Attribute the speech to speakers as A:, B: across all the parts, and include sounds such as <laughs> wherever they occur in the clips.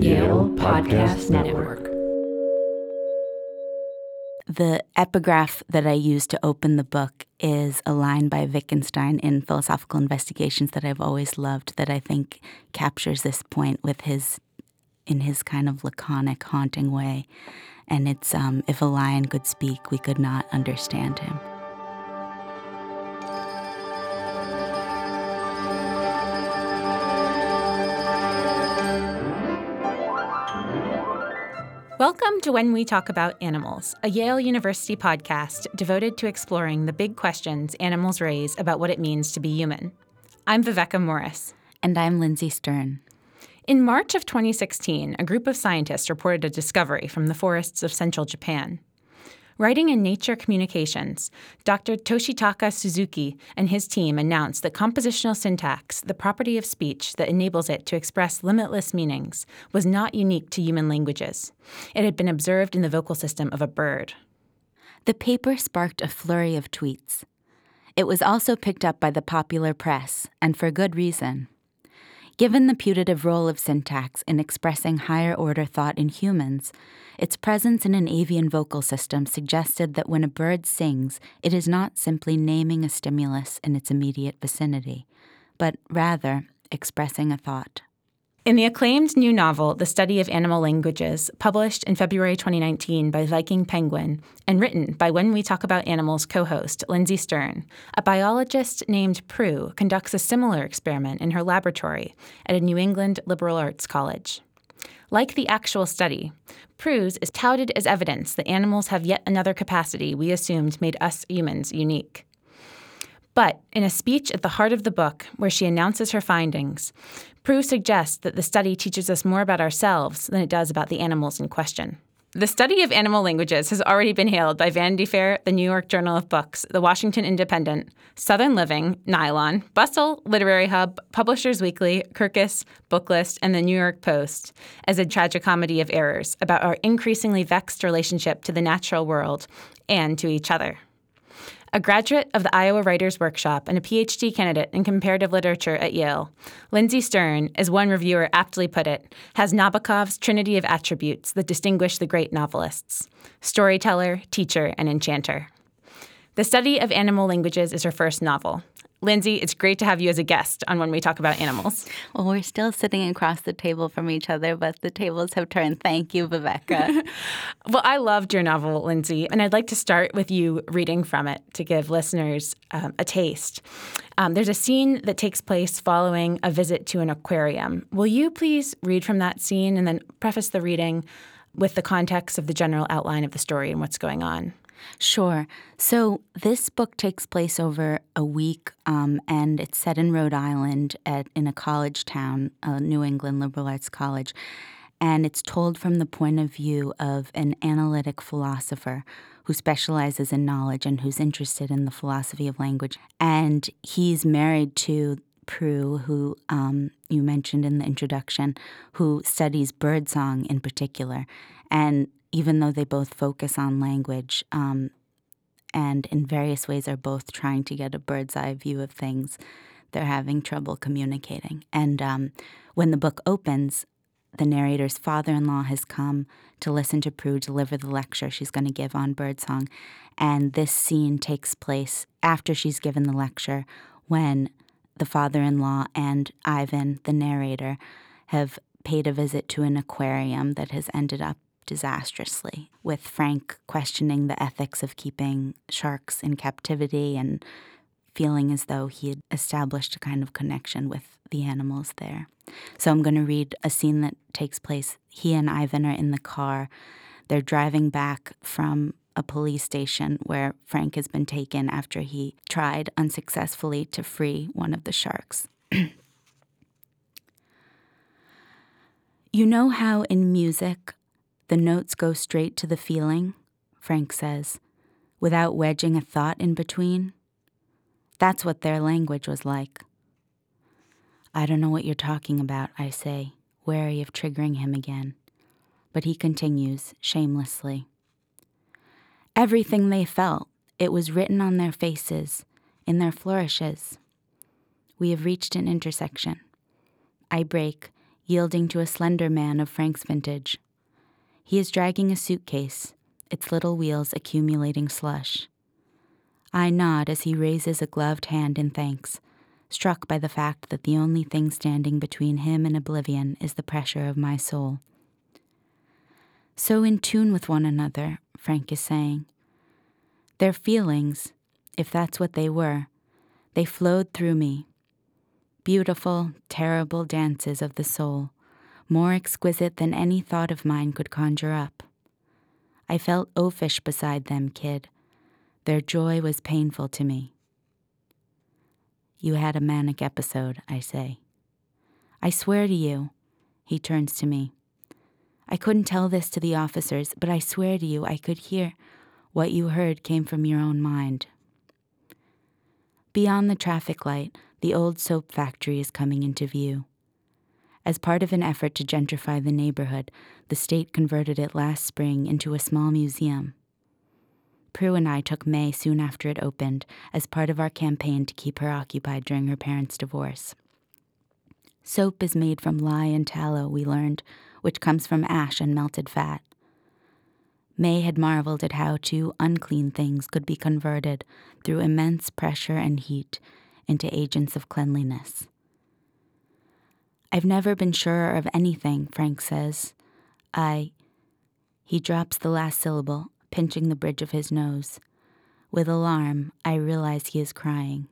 A: Yale Podcast Network.
B: The epigraph that I use to open the book is a line by Wittgenstein in Philosophical Investigations that I've always loved that I think captures this point with his in his kind of laconic, haunting way. And it's um, if a lion could speak, we could not understand him.
C: Welcome to When We Talk About Animals, a Yale University podcast devoted to exploring the big questions animals raise about what it means to be human. I'm Viveka Morris.
B: And I'm Lindsay Stern.
C: In March of 2016, a group of scientists reported a discovery from the forests of central Japan. Writing in Nature Communications, Dr. Toshitaka Suzuki and his team announced that compositional syntax, the property of speech that enables it to express limitless meanings, was not unique to human languages. It had been observed in the vocal system of a bird.
B: The paper sparked a flurry of tweets. It was also picked up by the popular press, and for good reason. Given the putative role of syntax in expressing higher order thought in humans, its presence in an avian vocal system suggested that when a bird sings, it is not simply naming a stimulus in its immediate vicinity, but rather expressing a thought.
C: In the acclaimed new novel, The Study of Animal Languages, published in February 2019 by Viking Penguin and written by When We Talk About Animals co host Lindsay Stern, a biologist named Prue conducts a similar experiment in her laboratory at a New England liberal arts college. Like the actual study, Prue's is touted as evidence that animals have yet another capacity we assumed made us humans unique. But in a speech at the heart of the book, where she announces her findings, Prue suggests that the study teaches us more about ourselves than it does about the animals in question. The study of animal languages has already been hailed by Vanity Fair, the New York Journal of Books, the Washington Independent, Southern Living, Nylon, Bustle, Literary Hub, Publishers Weekly, Kirkus, Booklist, and the New York Post as a tragicomedy of errors about our increasingly vexed relationship to the natural world and to each other. A graduate of the Iowa Writers Workshop and a PhD candidate in comparative literature at Yale, Lindsay Stern, as one reviewer aptly put it, has Nabokov's trinity of attributes that distinguish the great novelists storyteller, teacher, and enchanter. The Study of Animal Languages is her first novel, Lindsay, it's great to have you as a guest on When We Talk About Animals.
B: Well, we're still sitting across the table from each other, but the tables have turned. Thank you, Viveka. <laughs>
C: well, I loved your novel, Lindsay, and I'd like to start with you reading from it to give listeners um, a taste. Um, there's a scene that takes place following a visit to an aquarium. Will you please read from that scene and then preface the reading with the context of the general outline of the story and what's going on?
B: Sure. So this book takes place over a week, um, and it's set in Rhode Island at in a college town, a New England liberal arts college, and it's told from the point of view of an analytic philosopher who specializes in knowledge and who's interested in the philosophy of language. And he's married to Prue, who um, you mentioned in the introduction, who studies birdsong in particular. And even though they both focus on language um, and in various ways are both trying to get a bird's eye view of things, they're having trouble communicating. And um, when the book opens, the narrator's father in law has come to listen to Prue deliver the lecture she's going to give on birdsong. And this scene takes place after she's given the lecture when the father in law and Ivan, the narrator, have paid a visit to an aquarium that has ended up disastrously, with Frank questioning the ethics of keeping sharks in captivity and feeling as though he had established a kind of connection with the animals there. So I'm going to read a scene that takes place. He and Ivan are in the car. They're driving back from a police station where Frank has been taken after he tried unsuccessfully to free one of the sharks. <clears throat> you know how in music the notes go straight to the feeling, Frank says, without wedging a thought in between. That's what their language was like. I don't know what you're talking about, I say, wary of triggering him again. But he continues, shamelessly. Everything they felt, it was written on their faces, in their flourishes. We have reached an intersection. I brake, yielding to a slender man of Frank's vintage. He is dragging a suitcase, its little wheels accumulating slush. I nod as he raises a gloved hand in thanks, struck by the fact that the only thing standing between him and oblivion is the pressure of my sole. So in tune with one another, Frank is saying. Their feelings, if that's what they were, they flowed through me. Beautiful, terrible dances of the soul, more exquisite than any thought of mine could conjure up. I felt oafish beside them, kid. Their joy was painful to me. You had a manic episode, I say. I swear to you, he turns to me. I couldn't tell this to the officers, but I swear to you I could hear what you heard came from your own mind. Beyond the traffic light, the old soap factory is coming into view. As part of an effort to gentrify the neighborhood, the state converted it last spring into a small museum. Prue and I took May soon after it opened as part of our campaign to keep her occupied during her parents' divorce. Soap is made from lye and tallow, we learned, which comes from ash and melted fat. May had marveled at how two unclean things could be converted through immense pressure and heat into agents of cleanliness. I've never been surer of anything, Frank says. I. He drops the last syllable, pinching the bridge of his nose. With alarm, I realize he is crying.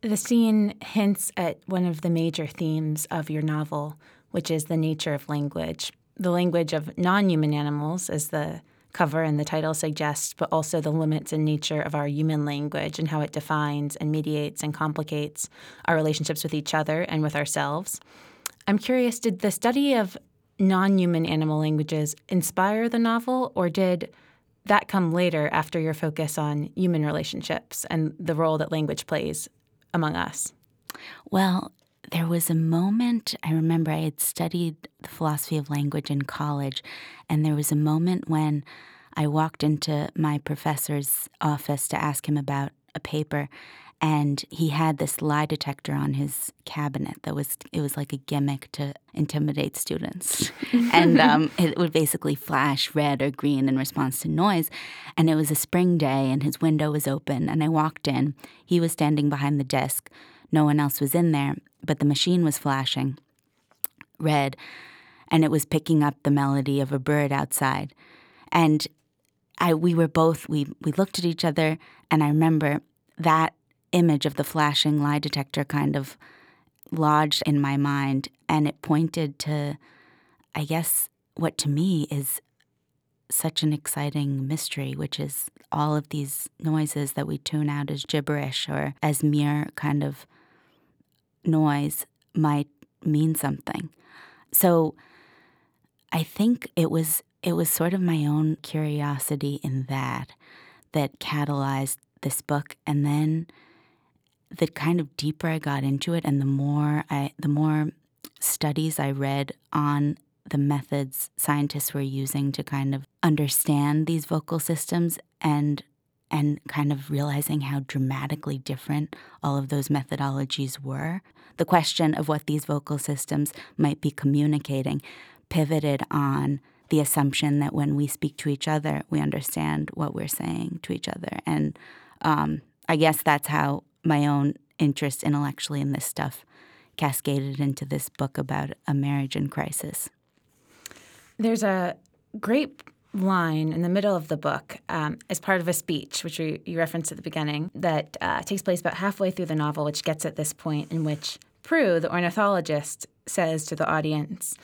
C: The scene hints at one of the major themes of your novel, which is the nature of language. The language of non human animals, as the cover and the title suggest, but also the limits and nature of our human language and how it defines and mediates and complicates our relationships with each other and with ourselves. I'm curious did the study of non human animal languages inspire the novel, or did that come later after your focus on human relationships and the role that language plays among us?
B: Well, there was a moment, I remember I had studied the philosophy of language in college, and there was a moment when I walked into my professor's office to ask him about a paper, and he had this lie detector on his cabinet that was it was like a gimmick to intimidate students. <laughs> And um, it would basically flash red or green in response to noise and it was a spring day and his window was open and i walked in. He was standing behind the desk. No one else was in there but the machine was flashing red and it was picking up the melody of a bird outside. And I we were both we we looked at each other and I remember that image of the flashing lie detector kind of lodged in my mind and it pointed to I guess what to me is such an exciting mystery, which is all of these noises that we tune out as gibberish or as mere kind of noise might mean something. So I think it was it was sort of my own curiosity in that that catalyzed this book and then the kind of deeper I got into it and the more I the more studies I read on the methods scientists were using to kind of understand these vocal systems and and kind of realizing how dramatically different all of those methodologies were. The question of what these vocal systems might be communicating pivoted on the assumption that when we speak to each other, we understand what we're saying to each other. And um, I guess that's how my own interest intellectually in this stuff cascaded into this book about a marriage in crisis.
C: There's a great line in the middle of the book um, as part of a speech, which you, you referenced at the beginning, that uh, takes place about halfway through the novel, which gets at this point in which Prue, the ornithologist, says to the audience,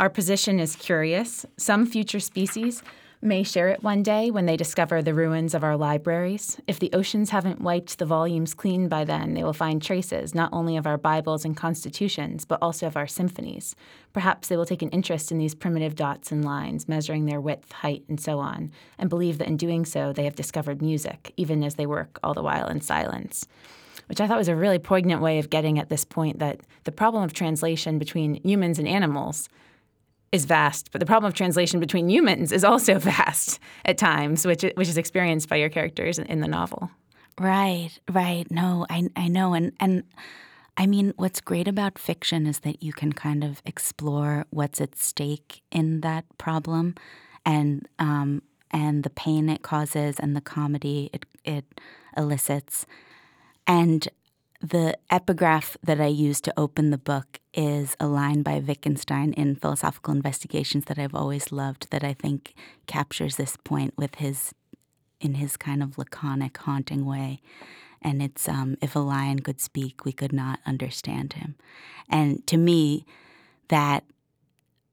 C: Our position is curious. Some future species may share it one day when they discover the ruins of our libraries. If the oceans haven't wiped the volumes clean by then, they will find traces not only of our Bibles and constitutions, but also of our symphonies. Perhaps they will take an interest in these primitive dots and lines, measuring their width, height, and so on, and believe that in doing so they have discovered music, even as they work all the while in silence which I thought was a really poignant way of getting at this point that the problem of translation between humans and animals is vast, but the problem of translation between humans is also <laughs> vast at times, which which is experienced by your characters in, the novel.
B: Right, right. No, I I know, and and I mean, what's great about fiction is that you can kind of explore what's at stake in that problem, and um, and the pain it causes, and the comedy it it elicits, and the epigraph that I use to open the book is a line by Wittgenstein in Philosophical Investigations that I've always loved. That I think captures this point with his in his kind of laconic, haunting way and it's um, if a lion could speak, we could not understand him. And to me, that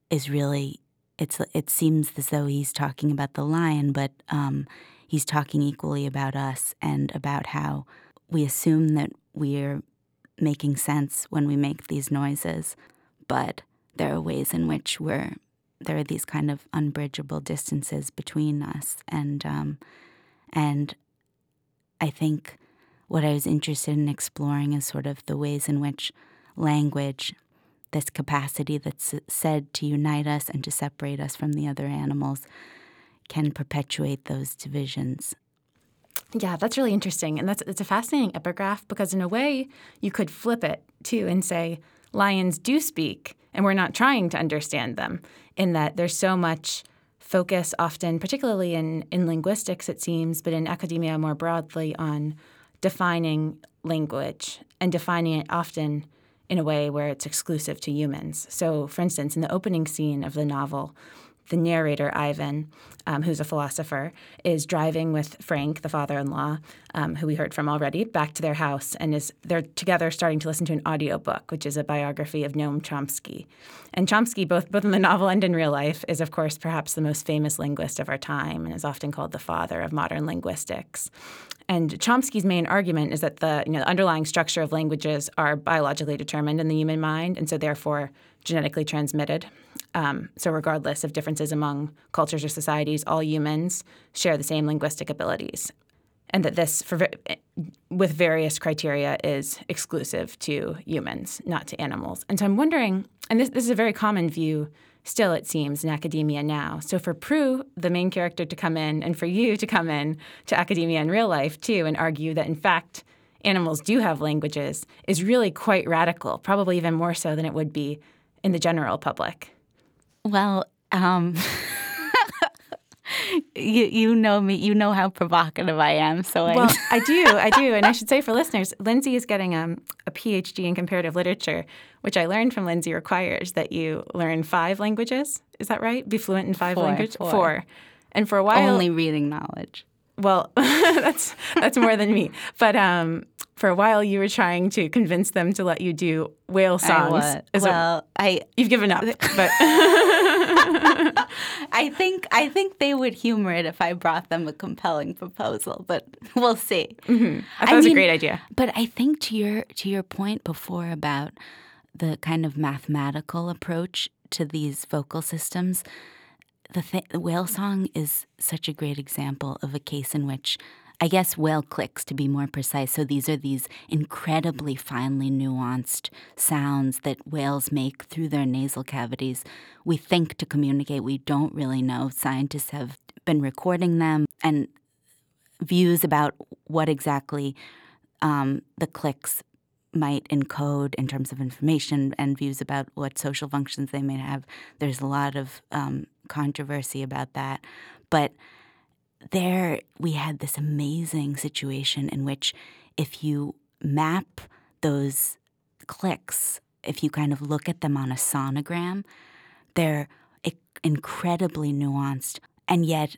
B: is really it's it seems as though he's talking about the lion, but um, he's talking equally about us and about how we assume that we're making sense when we make these noises, but there are ways in which we're there are these kind of unbridgeable distances between us, and um, and I think what I was interested in exploring is sort of the ways in which language, this capacity that's said to unite us and to separate us from the other animals, can perpetuate those divisions.
C: Yeah, that's really interesting. And that's it's a fascinating epigraph because in a way you could flip it too and say lions do speak and we're not trying to understand them in that there's so much focus often particularly in in linguistics it seems but in academia more broadly on defining language and defining it often in a way where it's exclusive to humans. So, for instance, in the opening scene of the novel, the narrator, Ivan, um, who's a philosopher, is driving with Frank, the father-in-law, um, who we heard from already, back to their house, and is they're together starting to listen to an audiobook, which is a biography of Noam Chomsky. And Chomsky, both both in the novel and in real life, is of course perhaps the most famous linguist of our time, and is often called the father of modern linguistics. And Chomsky's main argument is that the you know the underlying structure of languages are biologically determined in the human mind, and so therefore genetically transmitted. Um, so, regardless of differences among cultures or societies, all humans share the same linguistic abilities, and that this, for, with various criteria, is exclusive to humans, not to animals. And so, I'm wondering, and this, this is a very common view still, it seems, in academia now. So, for Prue, the main character, to come in, and for you to come in to academia in real life too, and argue that in fact animals do have languages is really quite radical, probably even more so than it would be in the general public?
B: Well, um, <laughs> you you know me. You know how provocative I am. So
C: well, <laughs> I do, I do, and I should say for listeners, Lindsay is getting um, a PhD in comparative literature, which I learned from Lindsay requires that you learn five languages. Is that right? Be fluent in five languages.
B: Four.
C: Four. And for a while,
B: only reading knowledge.
C: Well, <laughs> that's that's more than me. But um, for a while, you were trying to convince them to let you do whale songs.
B: I well, it, I
C: you've given up, but <laughs>
B: I think I think they would humor it if I brought them a compelling proposal. But we'll see.
C: Mm-hmm. I thought I it was mean, a great idea.
B: But I think to your to your point before about the kind of mathematical approach to these vocal systems the, th- the whale song is such a great example of a case in which I guess whale clicks to be more precise. So these are these incredibly finely nuanced sounds that whales make through their nasal cavities. We think to communicate, we don't really know. Scientists have been recording them, and views about what exactly um, the clicks might encode in terms of information and views about what social functions they may have. There's a lot of um, controversy about that. But there we had this amazing situation in which if you map those clicks, if you kind of look at them on a sonogram, they're incredibly nuanced. And yet,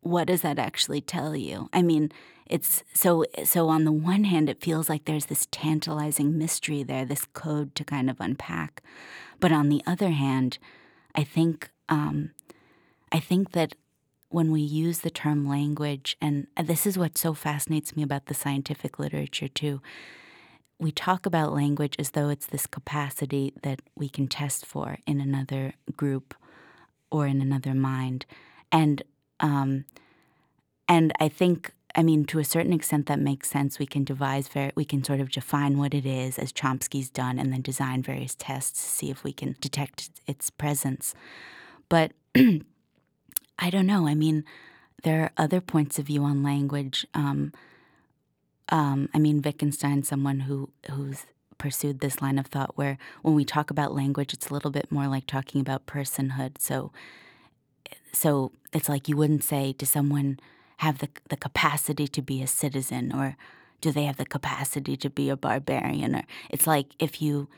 B: what does that actually tell you? I mean, it's so so on the one hand it feels like there's this tantalizing mystery there, this code to kind of unpack. But on the other hand, I think um, I think that when we use the term language, and this is what so fascinates me about the scientific literature too, we talk about language as though it's this capacity that we can test for in another group or in another mind, and um, and I think I mean, to a certain extent, that makes sense. We can devise, we can sort of define what it is, as Chomsky's done, and then design various tests to see if we can detect its presence. But <clears throat> I don't know. I mean, there are other points of view on language. Um, um, I mean, Wittgenstein, someone who who's pursued this line of thought where when we talk about language, it's a little bit more like talking about personhood. So, so it's like you wouldn't say, does someone have the, the capacity to be a citizen or do they have the capacity to be a barbarian? Or it's like if you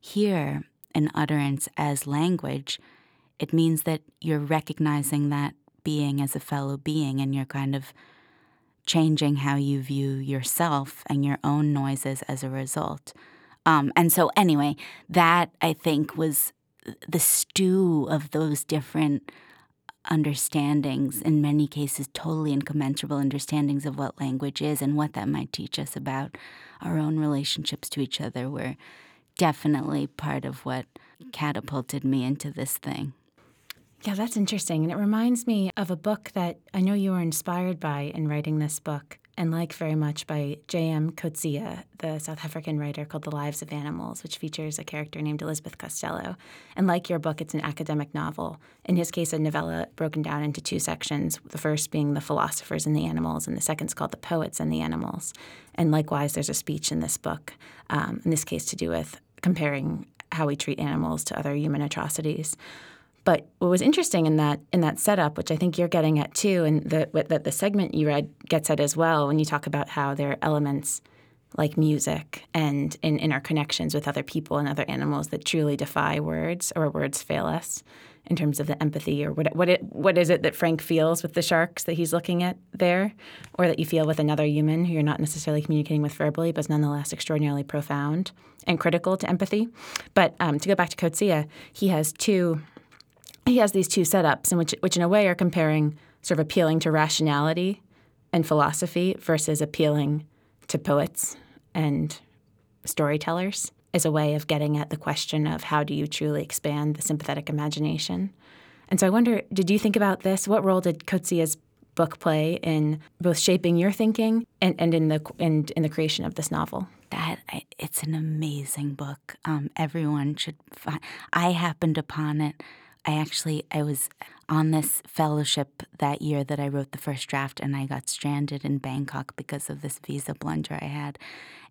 B: hear an utterance as language, it means that you're recognizing that being as a fellow being and you're kind of changing how you view yourself and your own noises as a result. Um, and so, anyway, that I think was the stew of those different understandings, in many cases, totally incommensurable understandings of what language is and what that might teach us about our own relationships to each other, were definitely part of what catapulted me into this thing.
C: Yeah, that's interesting. And it reminds me of a book that I know you were inspired by in writing this book and like very much by J.M. Coetzee, the South African writer called The Lives of Animals, which features a character named Elizabeth Costello. And like your book, it's an academic novel. In his case, a novella broken down into two sections, the first being the philosophers and the animals, and the second is called the poets and the animals. And likewise, there's a speech in this book, um, in this case to do with comparing how we treat animals to other human atrocities. But what was interesting in that in that setup, which I think you're getting at too, and that the, the segment you read gets at as well, when you talk about how there are elements like music and in, in our connections with other people and other animals that truly defy words or words fail us in terms of the empathy or what what it, what is it that Frank feels with the sharks that he's looking at there, or that you feel with another human who you're not necessarily communicating with verbally, but is nonetheless extraordinarily profound and critical to empathy. But um, to go back to Coetzee, he has two he has these two setups, in which, which in a way are comparing sort of appealing to rationality and philosophy versus appealing to poets and storytellers as a way of getting at the question of how do you truly expand the sympathetic imagination. And so I wonder, did you think about this? What role did Coetzee's book play in both shaping your thinking and, and in the and in the creation of this novel?
B: That it's an amazing book. Um, everyone should. Find, I happened upon it I actually I was on this fellowship that year that I wrote the first draft and I got stranded in Bangkok because of this visa blunder I had.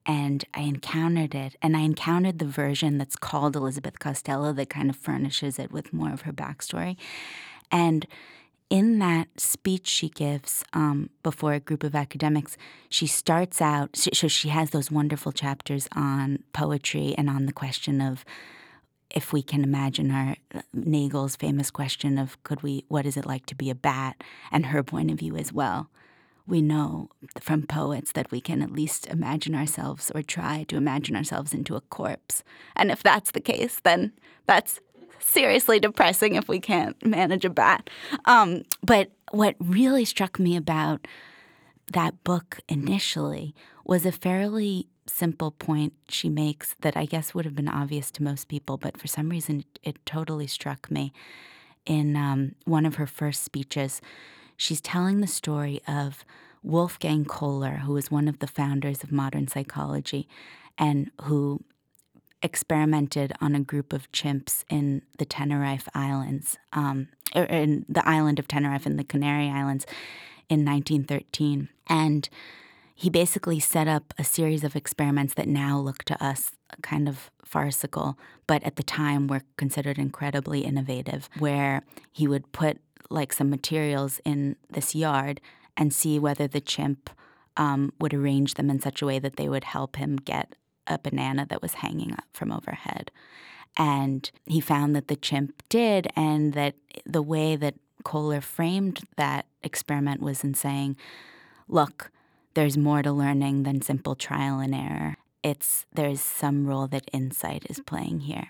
B: And I encountered it and I encountered the version that's called Elizabeth Costello that kind of furnishes it with more of her backstory. And in that speech she gives um, before a group of academics, she starts out, so she has those wonderful chapters on poetry and on the question of if we can imagine our Nagel's famous question of could we what is it like to be a bat and her point of view as well. We know from poets that we can at least imagine ourselves or try to imagine ourselves into a corpse. And if that's the case, then that's seriously depressing if we can't manage a bat. Um, but what really struck me about that book initially was a fairly simple point she makes that I guess would have been obvious to most people, but for some reason it, totally struck me. In um, one of her first speeches, she's telling the story of Wolfgang Kohler, who was one of the founders of modern psychology and who experimented on a group of chimps in the Tenerife Islands, um, er, in the island of Tenerife in the Canary Islands in 1913. And he basically set up a series of experiments that now look to us kind of farcical, but at the time were considered incredibly innovative, where he would put like some materials in this yard and see whether the chimp um, would arrange them in such a way that they would help him get a banana that was hanging up from overhead. And he found that the chimp did, and that the way that Kohler framed that experiment was in saying, look, there's more to learning than simple trial and error. It's there's some role that insight is playing here,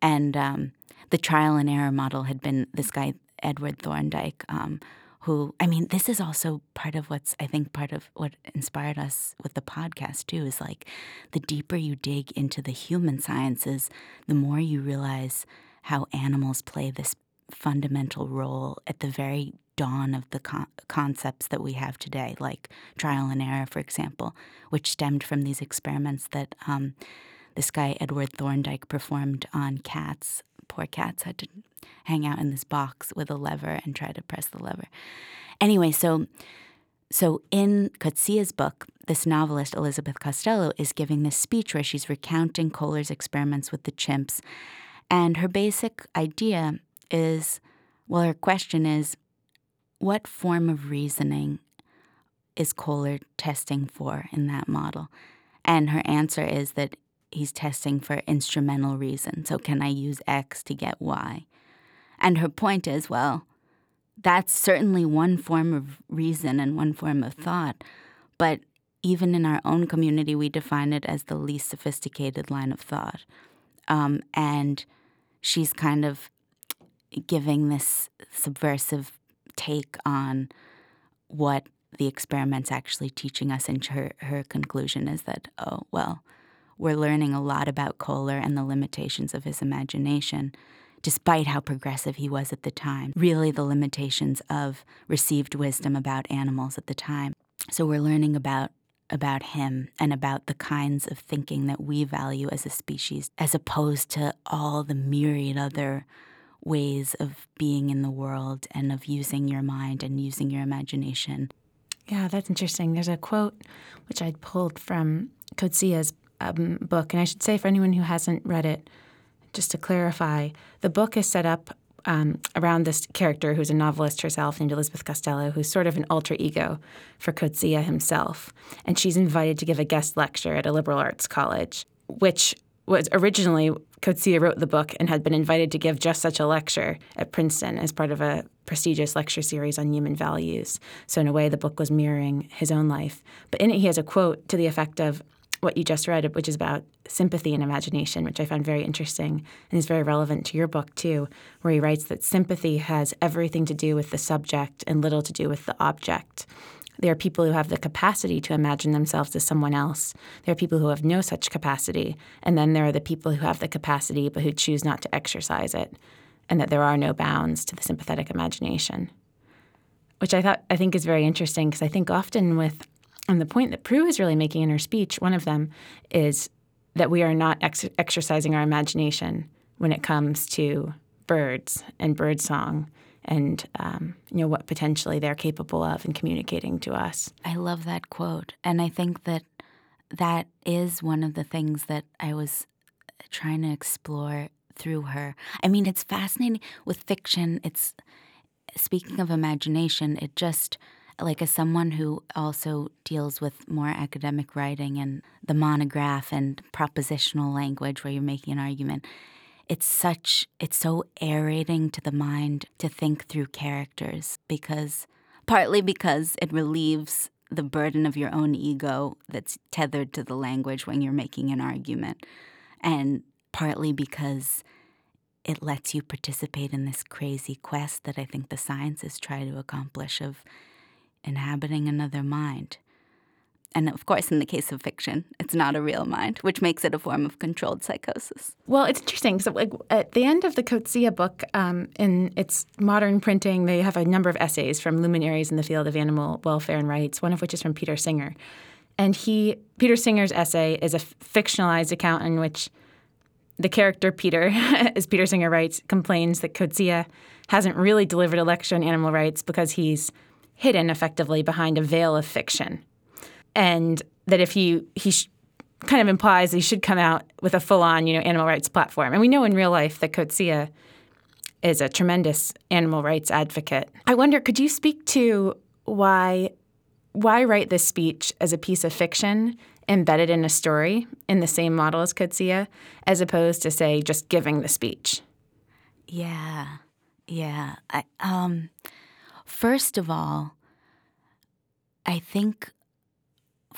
B: and um, the trial and error model had been this guy Edward Thorndike, um, who I mean, this is also part of what's I think part of what inspired us with the podcast too is like the deeper you dig into the human sciences, the more you realize how animals play this fundamental role at the very dawn of the con- concepts that we have today, like trial and error, for example, which stemmed from these experiments that um, this guy, Edward Thorndike, performed on cats. Poor cats had to hang out in this box with a lever and try to press the lever. Anyway, so so in Coetzee's book, this novelist, Elizabeth Costello, is giving this speech where she's recounting Kohler's experiments with the chimps. And her basic idea is well, her question is what form of reasoning is Kohler testing for in that model? And her answer is that he's testing for instrumental reason. So, can I use X to get Y? And her point is well, that's certainly one form of reason and one form of thought. But even in our own community, we define it as the least sophisticated line of thought. Um, and she's kind of giving this subversive take on what the experiment's actually teaching us. And her, her conclusion is that, oh, well, we're learning a lot about Kohler and the limitations of his imagination, despite how progressive he was at the time. Really, the limitations of received wisdom about animals at the time. So we're learning about about him and about the kinds of thinking that we value as a species, as opposed to all the myriad other ways of being in the world and of using your mind and using your imagination.
C: Yeah, that's interesting. There's a quote which I'd pulled from Coetzee's um, book, and I should say for anyone who hasn't read it, just to clarify, the book is set up um, around this character who's a novelist herself named Elizabeth Costello, who's sort of an alter ego for Coetzee himself. And she's invited to give a guest lecture at a liberal arts college, which was originally Coetzee wrote the book and had been invited to give just such a lecture at Princeton as part of a prestigious lecture series on human values. So, in a way, the book was mirroring his own life. But in it, he has a quote to the effect of what you just read, which is about sympathy and imagination, which I found very interesting and is very relevant to your book, too, where he writes that sympathy has everything to do with the subject and little to do with the object. There are people who have the capacity to imagine themselves as someone else. There are people who have no such capacity. And then there are the people who have the capacity but who choose not to exercise it, and that there are no bounds to the sympathetic imagination. Which I thought I think is very interesting because I think often with and the point that Prue is really making in her speech, one of them is that we are not ex- exercising our imagination when it comes to birds and birdsong and um, you know what potentially they're capable of in communicating to us.
B: I love that quote, and I think that that is one of the things that I was trying to explore through her. I mean, it's fascinating with fiction. It's speaking of imagination, it just like as someone who also deals with more academic writing and the monograph and propositional language where you're making an argument it's such it's so aerating to the mind to think through characters because partly because it relieves the burden of your own ego that's tethered to the language when you're making an argument. And partly because it lets you participate in this crazy quest that I think the sciences try to accomplish of inhabiting another mind and of course, in the case of fiction, it's not a real mind, which makes it a form of controlled psychosis.
C: Well, it's interesting. So, like, at the end of the Coetzee book, um, in its modern printing, they have a number of essays from luminaries in the field of animal welfare and rights, one of which is from Peter Singer. And he, Peter Singer's essay is a fictionalized account in which the character Peter, <laughs> as Peter Singer writes, complains that Coetzee hasn't really delivered a lecture on animal rights because he's hidden effectively behind a veil of fiction and that if he he sh- kind of implies he should come out with a full on you know animal rights platform. And we know in real life that Coetzee is a tremendous animal rights advocate. I wonder, could you speak to why why write this speech as a piece of fiction embedded in a story in the same model as Coetzee, as opposed to say just giving the speech?
B: Yeah, yeah. I, um, first of all, I think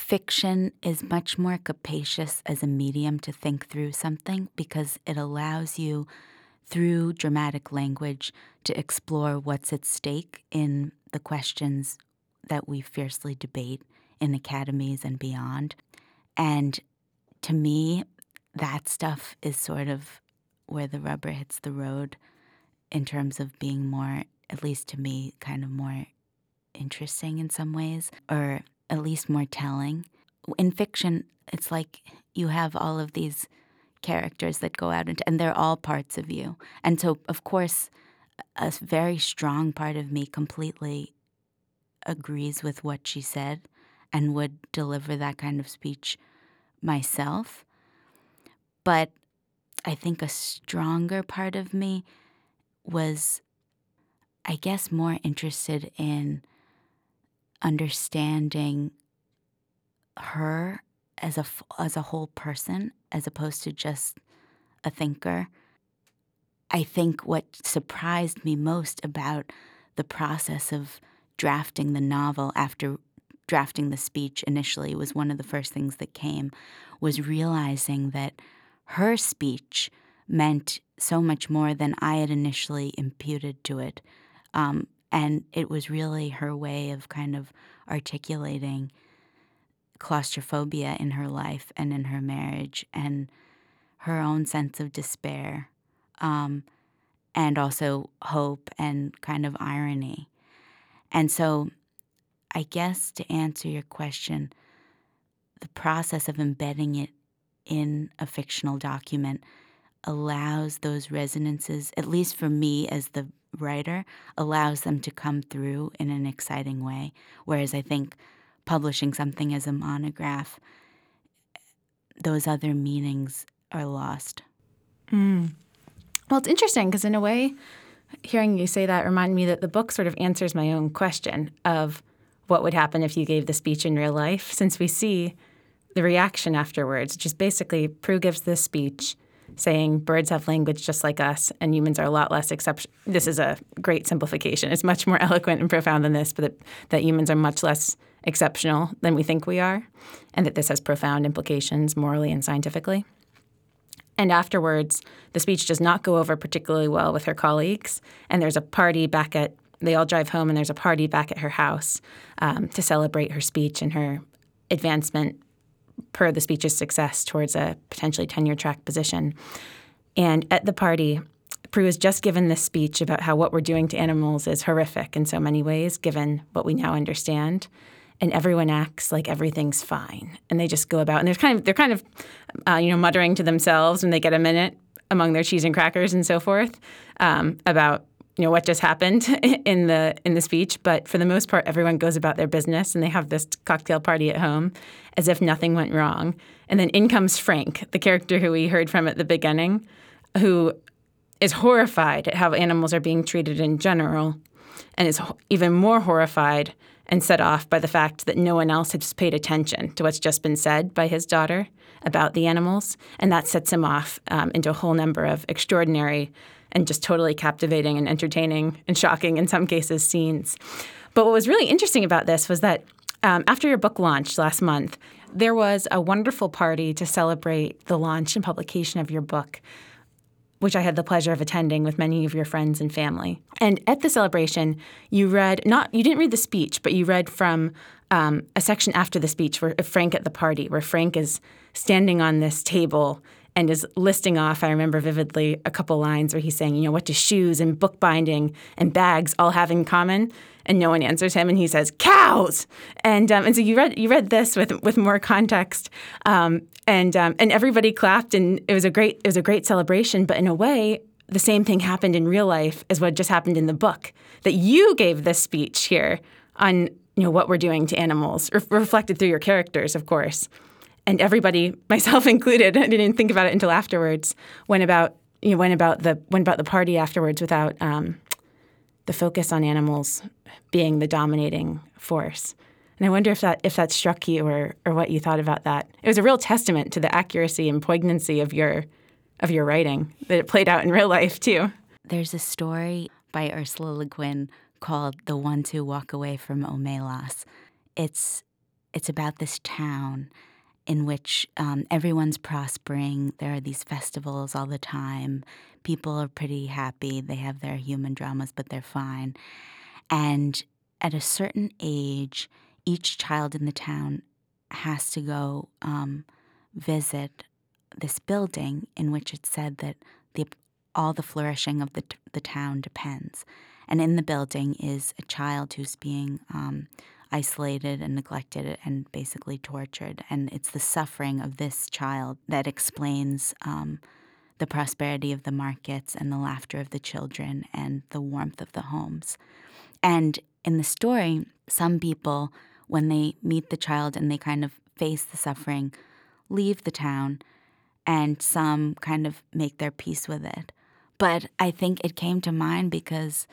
B: fiction is much more capacious as a medium to think through something because it allows you, through dramatic language, to explore what's at stake in the questions that we fiercely debate in academies and beyond. And to me, that stuff is sort of where the rubber hits the road in terms of being more, at least to me, kind of more interesting in some ways, or at least more telling. In fiction, it's like you have all of these characters that go out and, and they're all parts of you. And so, of course, a very strong part of me completely agrees with what she said and would deliver that kind of speech myself. But I think a stronger part of me was, I guess, more interested in understanding her as a as a whole person as opposed to just a thinker. I think what surprised me most about the process of drafting the novel after drafting the speech initially was one of the first things that came was realizing that her speech meant so much more than I had initially imputed to it. Um, and it was really her way of kind of articulating claustrophobia in her life and in her marriage and her own sense of despair um, and also hope and kind of irony. And so, I guess to answer your question, the process of embedding it in a fictional document allows those resonances, at least for me as the writer, allows them to come through in an exciting way. Whereas I think publishing something as a monograph, those other meanings are lost.
C: Mm. Well, it's interesting because, in a way, hearing you say that reminded me that the book sort of answers my own question of what would happen if you gave the speech in real life, since we see the reaction afterwards, which is basically Prue gives this speech saying birds have language just like us and humans are a lot less exceptional. This is a great simplification. It's much more <laughs> eloquent and profound than this, but that, that humans are much less exceptional than we think we are, and that this has profound implications morally and scientifically. And afterwards, the speech does not go over particularly well with her colleagues, and there's a party back at they all drive home and there's a party back at her house um, to celebrate her speech and her advancement per the speech's success towards a potentially tenure track position. And at the party, Prue has just given this speech about how what we're doing to animals is horrific in so many ways, given what we now understand. And everyone acts like everything's fine, and they just go about and they're kind of they're kind of uh, you know muttering to themselves when they get a minute among their cheese and crackers and so forth um, about you know what just happened <laughs> in the in the speech but for the most part everyone goes about their business and they have this cocktail party at home as if nothing went wrong. And then in comes frank the character who we heard from at the beginning who is horrified at how animals are being treated in general and is even more horrified and set off by the fact that no one else has paid attention to what's just been said by his daughter about the animals. And that sets him off um, into a whole number of extraordinary and just totally captivating and entertaining and shocking in some cases scenes. But what was really interesting about this was that um, after your book launched last month, there was a wonderful party to celebrate the launch and publication of your book, which I had the pleasure of attending with many of your friends and family. And at the celebration, you read not you didn't read the speech, but you read from um, a section after the speech where Frank at the party, where Frank is standing on this table and is listing off, I remember vividly, a couple lines where he's saying, you know, what do shoes and bookbinding and bags all have in common? And no one answers him, and he says, cows. And um, and so you read you read this with with more context, um, and um, and everybody clapped, and it was a great it was a great celebration. But in a way, the same thing happened in real life as what just happened in the book. That you gave this speech here on you know what we're doing to animals, re- reflected through your characters, of course and everybody, <laughs> myself included, <laughs> I didn't think about it until afterwards. Went about you know, went about the went about the party afterwards without um, the focus on animals being the dominating force. And I wonder if that if that struck you or or what you thought about that. It was a real testament to the accuracy and poignancy of your of your writing that it played out in real life too.
B: There's a story by Ursula Le Guin called "The Ones Who Walk Away from Omelas." It's it's about this town in which um, everyone's prospering. There are these festivals all the time. People are pretty happy. They have their human dramas, but they're fine. And at a certain age, each child in the town has to go um, visit this building in which it said that the, all the flourishing of the, the town depends. And in the building is a child who's being um, isolated and neglected and basically tortured. And it's the suffering of this child that explains um, the prosperity of the markets and the laughter of the children and the warmth of the homes. And in the story, some people, when they meet the child and they kind of face the suffering, leave the town, and some kind of make their peace with it. But I think it came to mind because,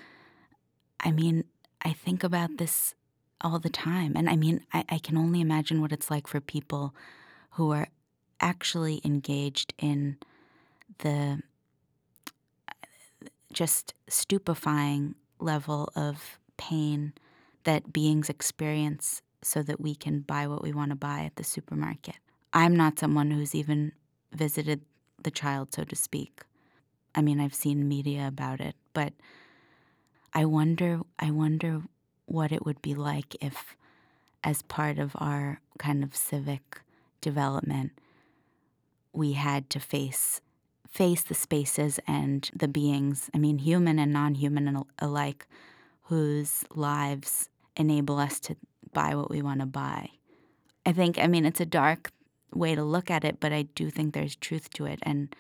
B: I mean, I think about this all the time. And I mean, I, I can only imagine what it's like for people who are actually engaged in the just stupefying level of pain that beings experience so that we can buy what we want to buy at the supermarket. I'm not someone who's even visited the child, so to speak. I mean, I've seen media about it, but I wonder I wonder what it would be like if as part of our kind of civic development we had to face face the spaces and the beings, I mean human and non-human alike whose lives enable us to buy what we want to buy. I think I mean it's a dark way to look at it, but I do think there's truth to it and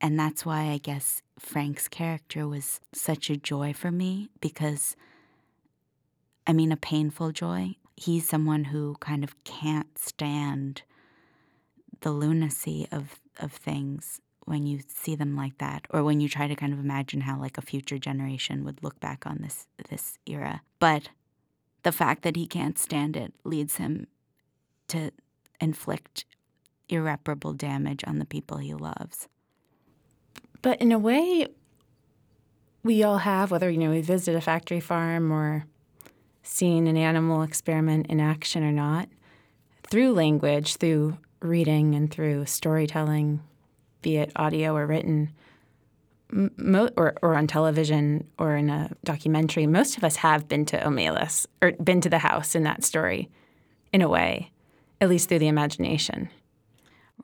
B: and that's why I guess Frank's character was such a joy for me because I mean a painful joy. He's someone who kind of can't stand the lunacy of of things when you see them like that or when you try to kind of imagine how like a future generation would look back on this this era. But the fact that he can't stand it leads him to inflict irreparable damage on the people he loves.
C: But in a way, we all have, whether you know we visit a factory farm or seen an animal experiment in action or not, through language, through reading, and through storytelling, be it audio or written, mo- or, or on television or in a documentary, most of us have been to Omelas or been to the house in that story, in a way, at least through the imagination.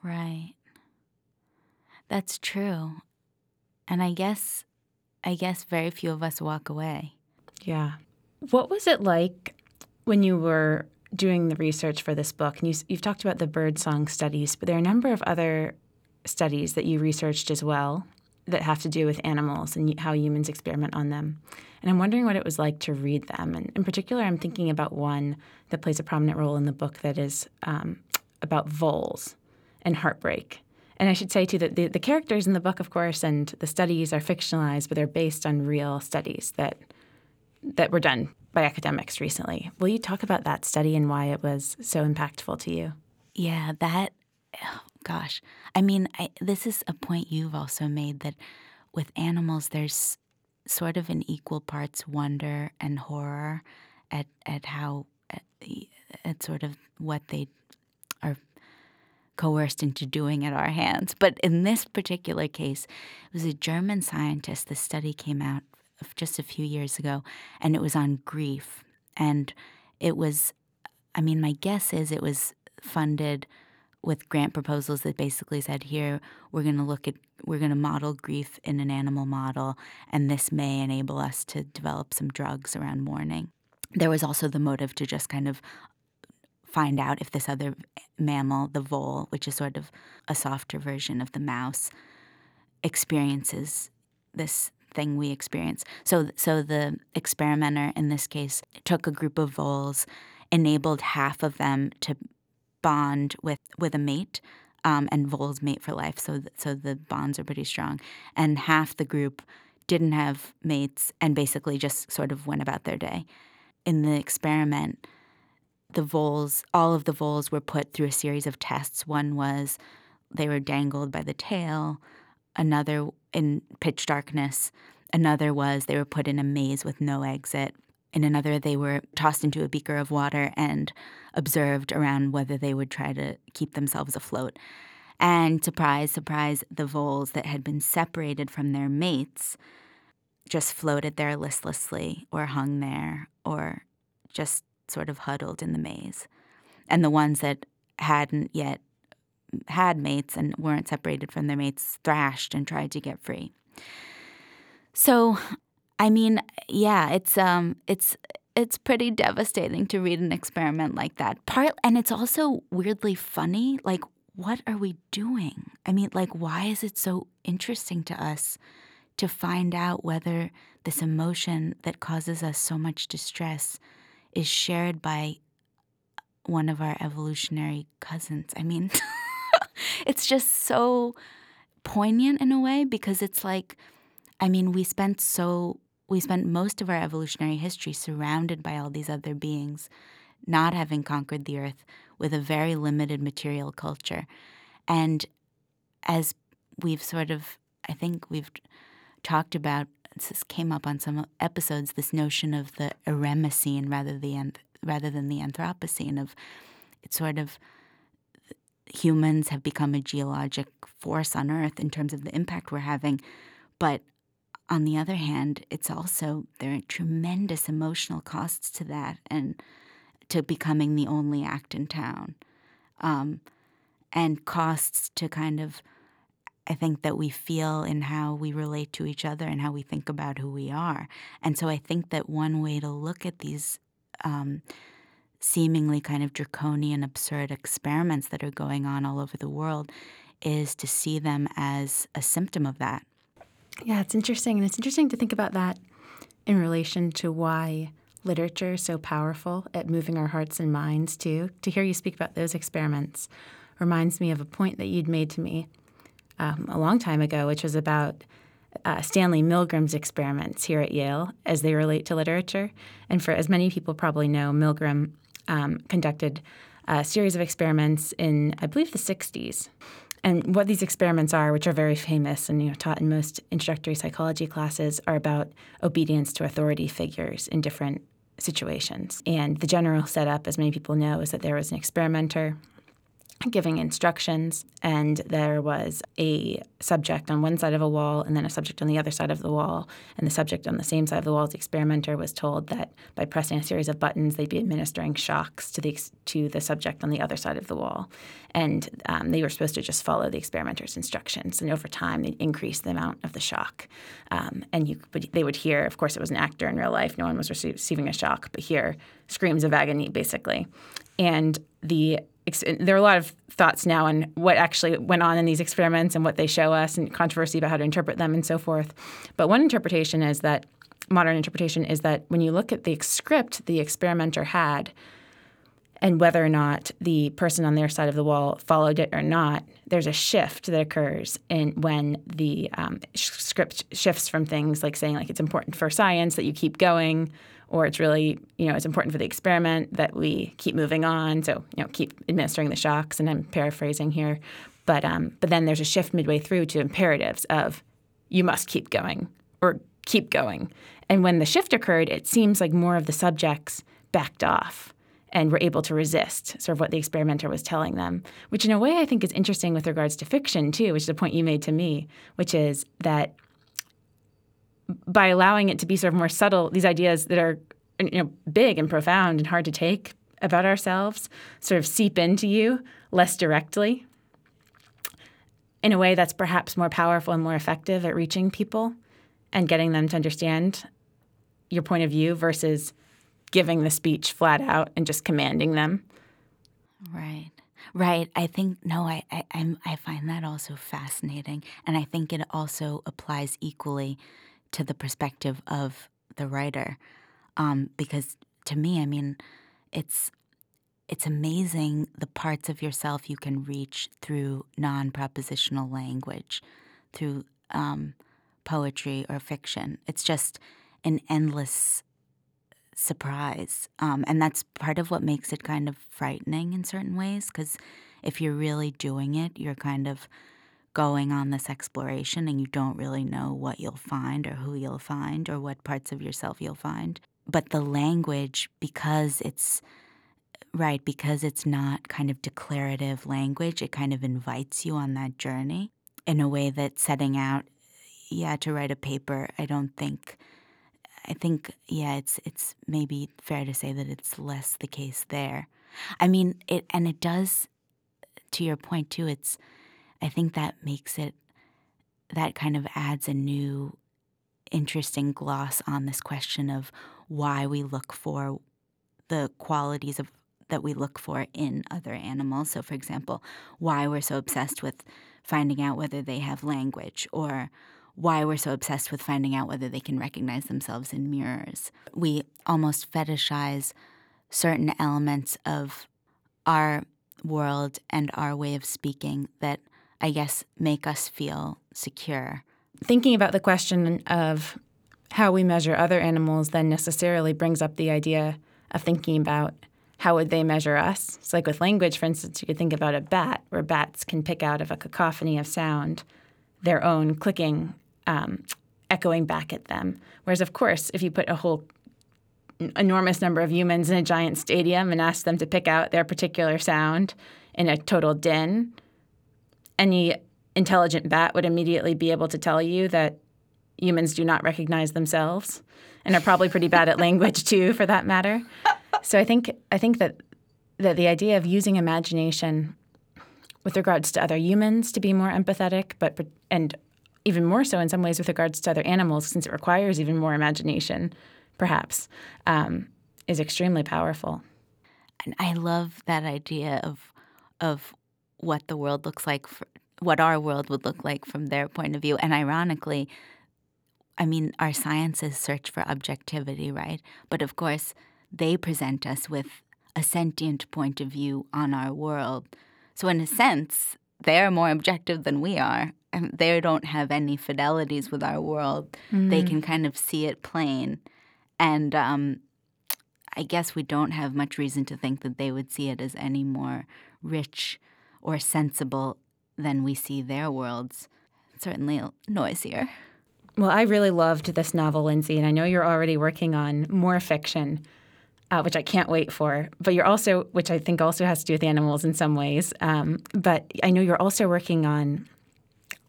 B: Right. That's true. And I guess I guess very few of us walk away.
C: Yeah. What was it like when you were doing the research for this book? And you, you've talked about the birdsong studies, but there are a number of other studies that you researched as well that have to do with animals and how humans experiment on them. And I'm wondering what it was like to read them. And in particular, I'm thinking about one that plays a prominent role in the book that is um, about voles and heartbreak. And I should say too that the, the characters in the book, of course, and the studies are fictionalized, but they're based on real studies that that were done by academics recently. Will you talk about that study and why it was so impactful to you?
B: Yeah, that. Oh, gosh, I mean, I, this is a point you've also made that with animals, there's sort of an equal parts wonder and horror at at how at, at sort of what they are coerced into doing at our hands. But in this particular case, it was a German scientist. The study came out just a few years ago, and it was on grief. And it was, I mean, my guess is it was funded with grant proposals that basically said, here, we're going to look at, we're going to model grief in an animal model, and this may enable us to develop some drugs around mourning. There was also the motive to just kind of find out if this other mammal, the vole, which is sort of a softer version of the mouse, experiences this thing we experience. So, so the experimenter in this case took a group of voles, enabled half of them to bond with with a mate, um, and voles mate for life. So, th- so the bonds are pretty strong, and half the group didn't have mates and basically just sort of went about their day. In the experiment, the voles, all of the voles were put through a series of tests. One was they were dangled by the tail, another in pitch darkness, another was they were put in a maze with no exit. In another, they were tossed into a beaker of water and observed around whether they would try to keep themselves afloat. And surprise, surprise, the voles that had been separated from their mates just floated there listlessly or hung there or just sort of huddled in the maze. And the ones that hadn't yet had mates and weren't separated from their mates thrashed and tried to get free. So, I mean, yeah, it's um it's it's pretty devastating to read an experiment like that. Part and it's also weirdly funny. Like, what are we doing? I mean, like, why is it so interesting to us to find out whether this emotion that causes us so much distress is shared by one of our evolutionary cousins. I mean, <laughs> it's just so poignant in a way because it's like, I mean, we spent so, we spent most of our evolutionary history surrounded by all these other beings, not having conquered the earth with a very limited material culture. And as we've sort of, I think we've talked about, this came up on some episodes, this notion of the eremocene rather, the, rather than the Anthropocene, of it's sort of humans have become a geologic force on Earth in terms of the impact we're having. But on the other hand, it's also, there are tremendous emotional costs to that and to becoming the only act in town. Um, and costs to kind of I think that we feel in how we relate to each other and how we think about who we are. And so I think that one way to look at these um, seemingly kind of draconian, absurd experiments that are going on all over the world is to see them as a symptom of that.
C: Yeah, it's interesting. And it's interesting to think about that in relation to why literature is so powerful at moving our hearts and minds, too. To hear you speak about those experiments reminds me of a point that you'd made to me um, a long time ago, which was about uh, Stanley Milgram's experiments here at Yale as they relate to literature. And for as many people probably know, Milgram um, conducted a series of experiments in, I believe, the 60s. And what these experiments are, which are very famous and you know, taught in most introductory psychology classes, are about obedience to authority figures in different situations. And the general setup, as many people know, is that there was an experimenter giving instructions, and there was a subject on one side of a wall and then a subject on the other side of the wall. And the subject on the same side of the wall, the experimenter, was told that by pressing a series of buttons, they'd be administering shocks to the to the subject on the other side of the wall. And um, they were supposed to just follow the experimenter's instructions. And over time, they'd increase the amount of the shock. Um, and you, but they would hear, of course, it was an actor in real life. No one was receiving a shock, but hear screams of agony, basically. And the there are a lot of thoughts now on what actually went on in these experiments and what they show us, and controversy about how to interpret them and so forth. But one interpretation is that modern interpretation is that when you look at the script the experimenter had, and whether or not the person on their side of the wall followed it or not, there's a shift that occurs in when the um, script shifts from things like saying like it's important for science that you keep going or it's really, you know, it's important for the experiment that we keep moving on. So, you know, keep administering the shocks. And I'm paraphrasing here, but um, but then there's a shift midway through to imperatives of you must keep going or keep going. And when the shift occurred, it seems like more of the subjects backed off and were able to resist sort of what the experimenter was telling them, which in a way I think is interesting with regards to fiction too, which is a point you made to me, which is that by allowing it to be sort of more subtle, these ideas that are you know big and profound and hard to take about ourselves sort of seep into you less directly in a way that's perhaps more powerful and more effective at reaching people and getting them to understand your point of view versus giving the speech flat out and just commanding them.
B: Right. Right. I think no. I I I'm, I find that also fascinating, and I think it also applies equally to the perspective of the writer, um, because to me, I mean, it's it's amazing the parts of yourself you can reach through non-propositional language, through um, poetry or fiction. It's just an endless surprise, um, and that's part of what makes it kind of frightening in certain ways. Because if you're really doing it, you're kind of going on this exploration and you don't really know what you'll find or who you'll find or what parts of yourself you'll find. But the language, because it's right, because it's not kind of declarative language, it kind of invites you on that journey in a way that setting out, yeah, to write a paper, I don't think. I think, yeah, it's it's maybe fair to say that it's less the case there. I mean, it and it does, to your point too. It's I think that makes it, that kind of adds a new interesting gloss on this question of why we look for the qualities of that we look for in other animals. So, for example, why we're so obsessed with finding out whether they have language or why we're so obsessed with finding out whether they can recognize themselves in mirrors. We almost fetishize certain elements of our world and our way of speaking that I guess make us feel secure.
C: Thinking about the question of how we measure other animals then necessarily brings up the idea of thinking about how would they measure us. It's like with language, for instance, you could think about a bat, where bats can pick out of a cacophony of sound their own clicking um, echoing back at them. Whereas, of course, if you put a whole enormous number of humans in a giant stadium and ask them to pick out their particular sound in a total din, any intelligent bat would immediately be able to tell you that humans do not recognize themselves and are probably pretty bad at language <laughs> too for that matter. So I think I think that that the idea of using imagination with regards to other humans to be more empathetic but and even more so in some ways with regards to other animals, since it requires even more imagination, perhaps, um, is extremely powerful.
B: And I love that idea of of what the world looks like, for, what our world would look like from their point of view. And ironically, I mean, our sciences search for objectivity, right? But of course, they present us with a sentient point of view on our world. So, in a sense, they're more objective than we are they don't have any fidelities with our world. Mm-hmm. They can kind of see it plain. And um, I guess we don't have much reason to think that they would see it as any more rich or sensible than we see their worlds. Certainly noisier.
C: Well, I really loved this novel, Lindsay, and I know you're already working on more fiction, uh, which I can't wait for. But you're also, which I think also has to do with animals in some ways. Um, but I know you're also working on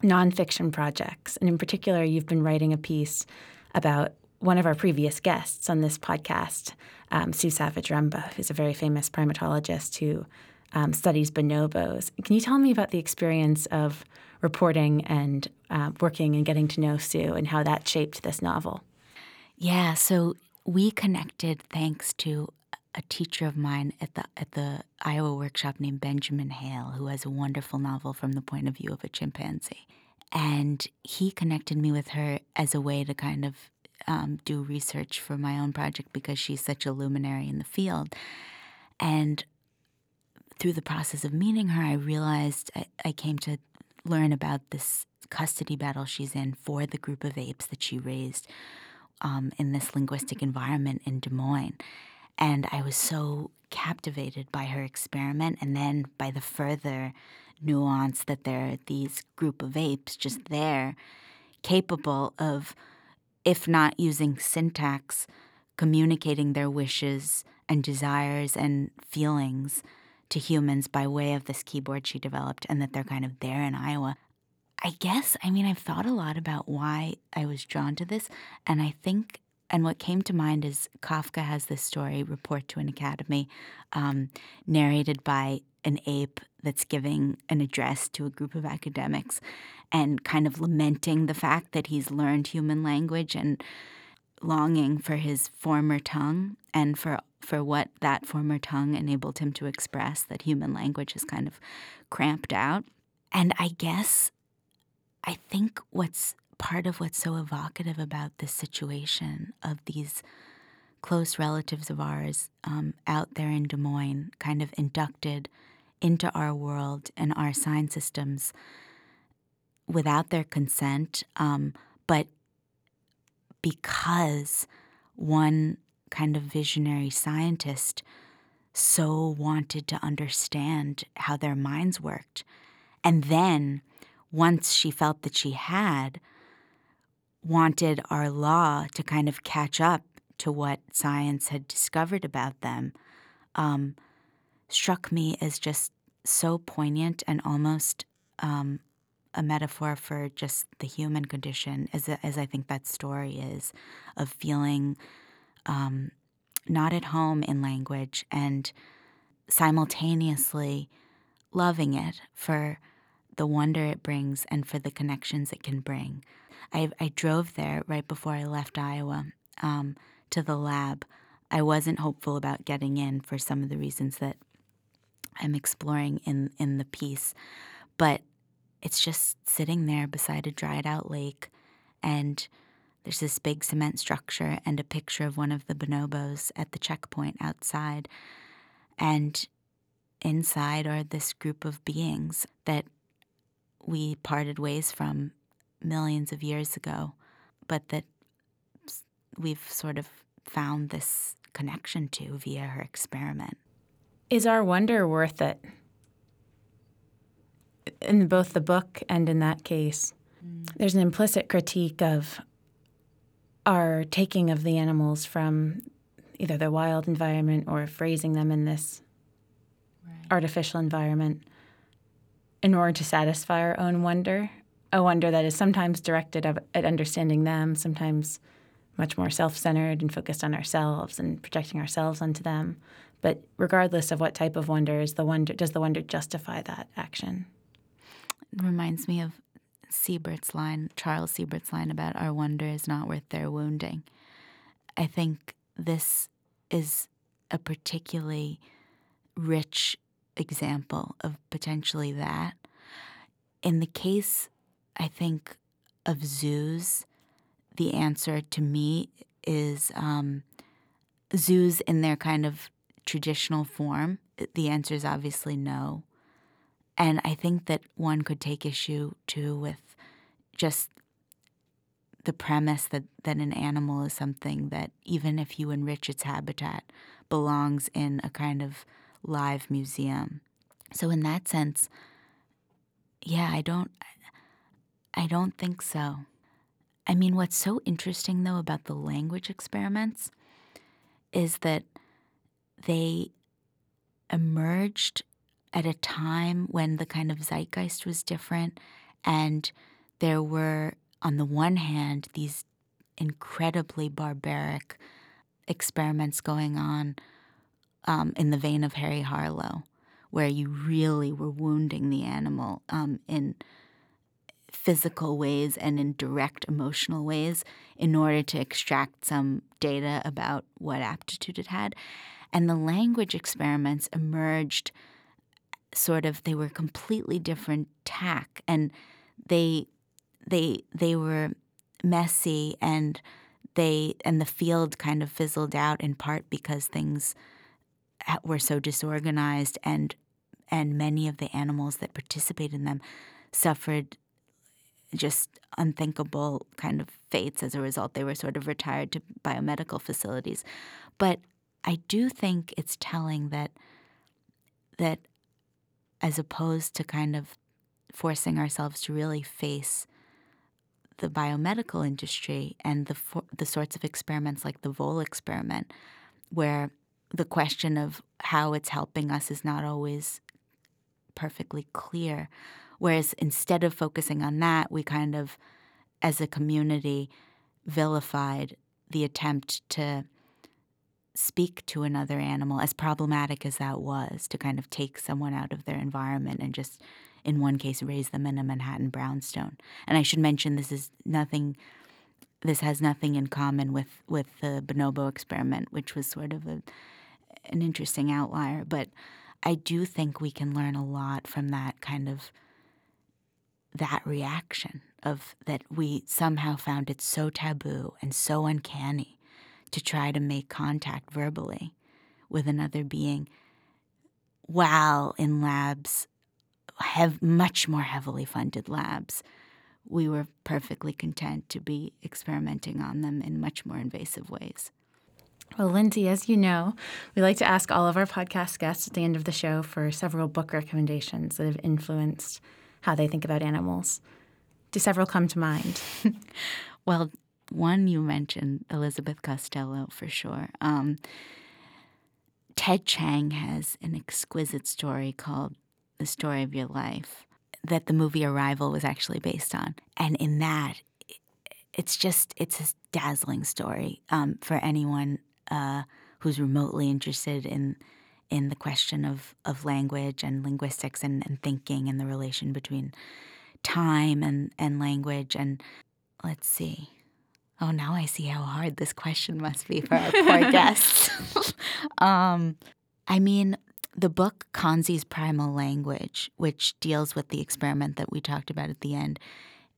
C: nonfiction projects. And in particular, you've been writing a piece about one of our previous guests on this podcast, um, Sue Savage Rumbaugh, who's a very famous primatologist who um, studies bonobos. Can you tell me about the experience of reporting and uh, working and getting to know Sue and how that shaped this novel?
B: Yeah, so we connected thanks to a teacher of mine at the at the Iowa workshop named Benjamin Hale, who has a wonderful novel from the point of view of a chimpanzee. And he connected me with her as a way to kind of um, do research for my own project because she's such a luminary in the field. And through the process of meeting her, I realized I, I came to learn about this custody battle she's in for the group of apes that she raised um, in this linguistic environment in Des Moines. And I was so captivated by her experiment and then by the further nuance that there are these group of apes just there capable of, if not using syntax, communicating their wishes and desires and feelings to humans by way of this keyboard she developed and that they're kind of there in Iowa. I guess, I mean, I've thought a lot about why I was drawn to this, and I think and what came to mind is Kafka has this story, Report to an Academy, um, narrated by an ape that's giving an address to a group of academics and kind of lamenting the fact that he's learned human language and longing for his former tongue and for for what that former tongue enabled him to express that human language is kind of cramped out. And i guess i think what's part of what's so evocative about this situation of these close relatives of ours um, out there in Des Moines, kind of inducted into our world and our sign systems without their consent, um, but because one kind of visionary scientist so wanted to understand how their minds worked. And then, once she felt that she had, wanted our law to kind of catch up to what science had discovered about them um, struck me as just so poignant and almost um, a metaphor for just the human condition, as, as I think that story is, of feeling um, not at home in language and simultaneously loving it for the wonder it brings and for the connections it can bring. I, I drove there right before I left Iowa um, to the lab. I wasn't hopeful about getting in for some of the reasons that I'm exploring in, in the piece, but it's just sitting there beside a dried out lake and there's this big cement structure and a picture of one of the bonobos at the checkpoint outside. And inside are this group of beings that we parted ways from millions of years ago, but that we've sort of found this connection to via her experiment.
C: Is our wonder worth it? In both the book and in that case, mm. there's an implicit critique of our taking of the animals from either the wild environment or phrasing them in this artificial environment in order to satisfy our own wonder, a wonder that is sometimes directed at understanding them, sometimes much more self centered and focused on ourselves and projecting ourselves onto them. But regardless of what type of wonder is the wonder does the wonder justify that action?
B: It reminds me of Siebert's line, Charles Siebert's line about our wonder is not worth their wounding. I think this is a particularly rich example of potentially that. In the case, I think, of zoos, the answer to me is um, zoos in their kind of traditional form. The answer is obviously no. And I think that one could take issue too with just the premise that, that an animal is something that, even if you enrich its habitat, belongs in a kind of live museum. So in that sense, yeah, I don't I don't think so. I mean, what's so interesting though about the language experiments is that they emerged at a time when the kind of zeitgeist was different and there were on the one hand these incredibly barbaric experiments going on um, in the vein of Harry Harlow, where you really were wounding the animal um, in physical ways and in direct emotional ways in order to extract some data about what aptitude it had. And the language experiments emerged sort of, they were completely different tack and they they they were messy and they and the field kind of fizzled out in part because things uh, were so disorganized and and many of the animals that participated in them suffered just unthinkable kind of fates as a result. They were sort of retired to biomedical facilities. But I do think it's telling that that as opposed to kind of forcing ourselves to really face the biomedical industry and the the sorts of experiments like the Vole experiment, where the question of how it's helping us is not always perfectly clear. Whereas instead of focusing on that, we kind of, as a community, vilified the attempt to speak to another animal, as problematic as that was, to kind of take someone out of their environment and just, in one case, raise them in a Manhattan brownstone. And I should mention this is nothing. This has nothing in common with, with the bonobo experiment, which was sort of a, an interesting outlier. But I do think we can learn a lot from that kind of that reaction of that we somehow found it so taboo and so uncanny to try to make contact verbally with another being while in labs have much more heavily funded labs we were perfectly content to be experimenting on them in much more invasive ways
C: well, Lindsay, as you know, we like to ask all of our podcast guests at the end of the show for several book recommendations that have influenced how they think about animals. Do several come to mind? <laughs>
B: well, one you mentioned, Elizabeth Costello, for sure. Um, Ted Chiang has an exquisite story called The Story of Your Life that the movie Arrival was actually based on. And in that, it's just, it's a dazzling story um, for anyone uh, who's remotely interested in in the question of, of language and linguistics and, and thinking and the relation between time and, and language. And let's see. Oh, now I see how hard this question must be for our poor <laughs> guests. <laughs> um, I mean, the book Kanzi's Primal Language, which deals with the experiment that we talked about at the end,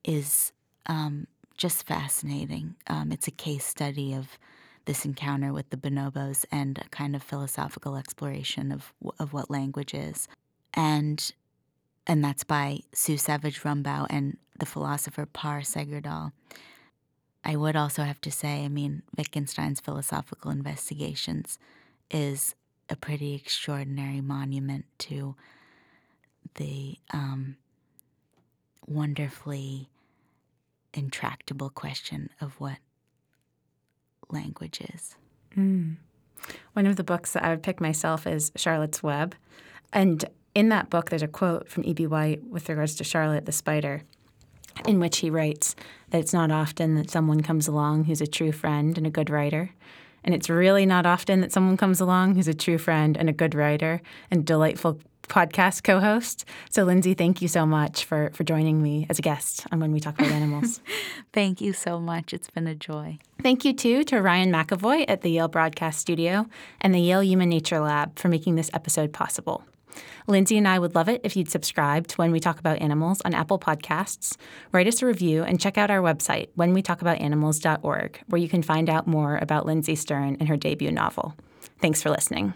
B: is um, just fascinating. Um, it's a case study of this encounter with the bonobos and a kind of philosophical exploration of of what language is, and and that's by Sue Savage Rumbaugh and the philosopher Pär Segerdahl. I would also have to say, I mean, Wittgenstein's philosophical investigations is a pretty extraordinary monument to the um, wonderfully intractable question of what language is.
C: Mm. One of the books that I would pick myself is Charlotte's Web. And in that book, there's a quote from E.B. White with regards to Charlotte the spider, in which he writes that it's not often that someone comes along who's a true friend and a good writer. And it's really not often that someone comes along who's a true friend and a good writer and delightful podcast co-host. So Lindsay, thank you so much for for joining me as a guest on when we talk about animals. <laughs>
B: thank you so much. It's been a joy.
C: Thank you too to Ryan McAvoy at the Yale Broadcast Studio and the Yale Human Nature Lab for making this episode possible. Lindsay and I would love it if you'd subscribe to When We Talk About Animals on Apple Podcasts, write us a review, and check out our website, whenwetalkaboutanimals.org, where you can find out more about Lindsay Stern and her debut novel. Thanks for listening.